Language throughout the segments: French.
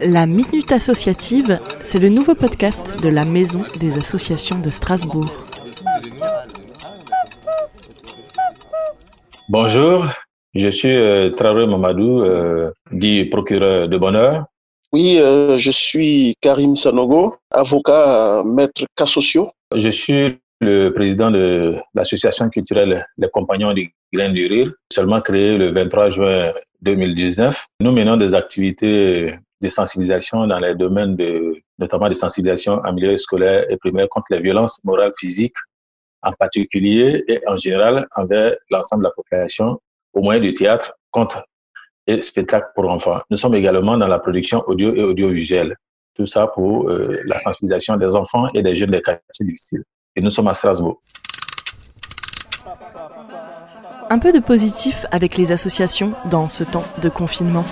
La Minute Associative, c'est le nouveau podcast de la Maison des Associations de Strasbourg. Bonjour, je suis euh, Traoré Mamadou, euh, dit procureur de bonheur. Oui, euh, je suis Karim Sanogo, avocat maître cas sociaux. Je suis le président de l'association culturelle Les Compagnons du Grain du Rire, seulement créée le 23 juin 2019. Nous menons des activités de sensibilisation dans les domaines de, notamment de sensibilisation en milieu scolaire et primaire contre les violences morales physiques, en particulier et en général envers l'ensemble de la population, au moyen du théâtre, contre et spectacle pour enfants. Nous sommes également dans la production audio et audiovisuelle. Tout ça pour euh, la sensibilisation des enfants et des jeunes des quartiers difficiles. Et nous sommes à Strasbourg. Un peu de positif avec les associations dans ce temps de confinement.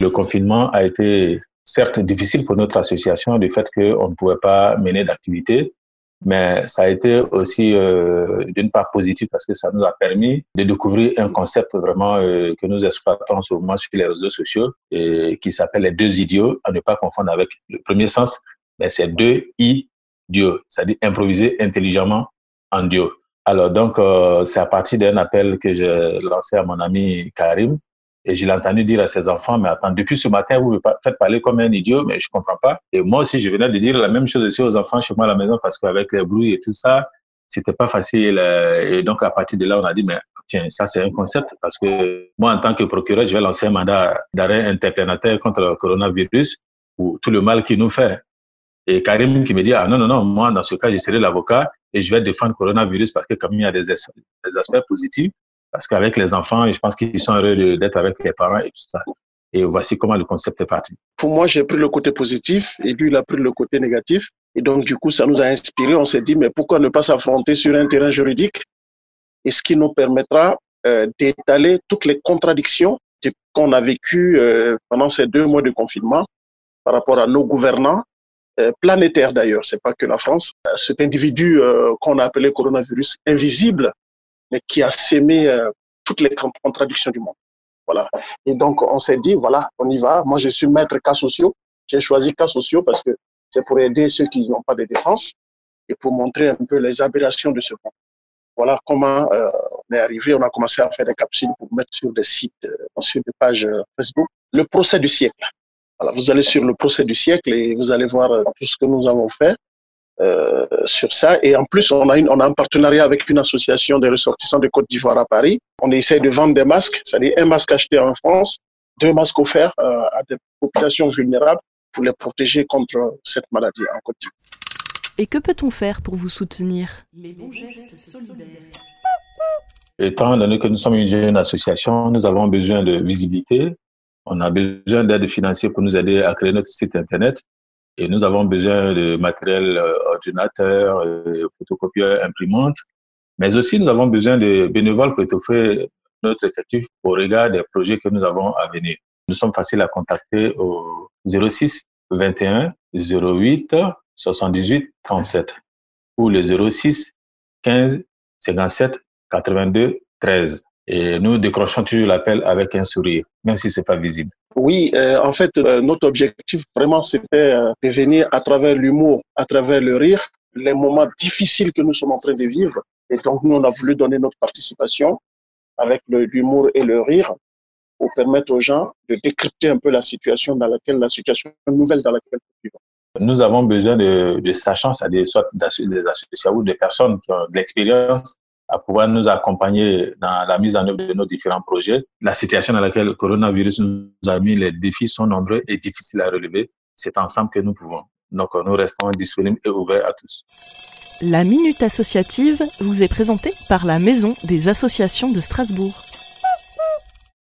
Le confinement a été certes difficile pour notre association du fait qu'on ne pouvait pas mener d'activité, mais ça a été aussi euh, d'une part positif parce que ça nous a permis de découvrir un concept vraiment euh, que nous exploitons souvent sur les réseaux sociaux et qui s'appelle les deux idiots, à ne pas confondre avec le premier sens, mais c'est deux idiots, c'est-à-dire improviser intelligemment en duo. Alors donc, euh, c'est à partir d'un appel que j'ai lancé à mon ami Karim et je l'ai entendu dire à ses enfants, mais attends, depuis ce matin, vous me faites parler comme un idiot, mais je comprends pas. Et moi aussi, je venais de dire la même chose aussi aux enfants chez moi à la maison parce qu'avec les bruits et tout ça, c'était pas facile. Et donc, à partir de là, on a dit, mais tiens, ça, c'est un concept parce que moi, en tant que procureur, je vais lancer un mandat d'arrêt interprénateur contre le coronavirus ou tout le mal qu'il nous fait. Et Karim qui me dit, ah non, non, non, moi, dans ce cas, je serai l'avocat et je vais défendre le coronavirus parce que comme il y a des aspects positifs, parce qu'avec les enfants, je pense qu'ils sont heureux d'être avec les parents et tout ça. Et voici comment le concept est parti. Pour moi, j'ai pris le côté positif et lui, il a pris le côté négatif. Et donc, du coup, ça nous a inspiré. On s'est dit, mais pourquoi ne pas s'affronter sur un terrain juridique? Et ce qui nous permettra euh, d'étaler toutes les contradictions qu'on a vécues euh, pendant ces deux mois de confinement par rapport à nos gouvernants, euh, planétaires d'ailleurs, c'est pas que la France. Cet individu qu'on a appelé coronavirus invisible, mais qui a sémé euh, toutes les contradictions du monde. Voilà. Et donc, on s'est dit, voilà, on y va. Moi, je suis maître cas sociaux. J'ai choisi cas sociaux parce que c'est pour aider ceux qui n'ont pas de défense et pour montrer un peu les aberrations de ce monde. Voilà comment euh, on est arrivé. On a commencé à faire des capsules pour mettre sur des sites, euh, sur des pages Facebook. Le procès du siècle. Voilà, vous allez sur le procès du siècle et vous allez voir tout ce que nous avons fait. Euh, sur ça. Et en plus, on a, une, on a un partenariat avec une association des ressortissants de Côte d'Ivoire à Paris. On essaie de vendre des masques, c'est-à-dire un masque acheté en France, deux masques offerts euh, à des populations vulnérables pour les protéger contre cette maladie en Côte d'Ivoire. Et que peut-on faire pour vous soutenir? Les bons gestes solidaires. Étant donné que nous sommes une jeune association, nous avons besoin de visibilité. On a besoin d'aide financière pour nous aider à créer notre site Internet. Et nous avons besoin de matériel euh, ordinateur, euh, photocopieur, imprimante. Mais aussi, nous avons besoin de bénévoles pour étoffer notre effectif au regard des projets que nous avons à venir. Nous sommes faciles à contacter au 06 21 08 78 37 ou le 06 15 57 82 13. Et nous décrochons toujours l'appel avec un sourire, même si c'est pas visible. Oui, euh, en fait, euh, notre objectif vraiment, c'était euh, de venir à travers l'humour, à travers le rire, les moments difficiles que nous sommes en train de vivre. Et donc, nous, on a voulu donner notre participation avec l'humour et le rire pour permettre aux gens de décrypter un peu la situation dans laquelle, la situation nouvelle dans laquelle nous vivons. Nous avons besoin de, de sachants, c'est-à-dire soit des associations ou des personnes qui ont de l'expérience à pouvoir nous accompagner dans la mise en œuvre de nos différents projets. La situation dans laquelle le coronavirus nous a mis, les défis sont nombreux et difficiles à relever. C'est ensemble que nous pouvons. Donc, nous restons disponibles et ouverts à tous. La Minute Associative vous est présentée par la Maison des Associations de Strasbourg.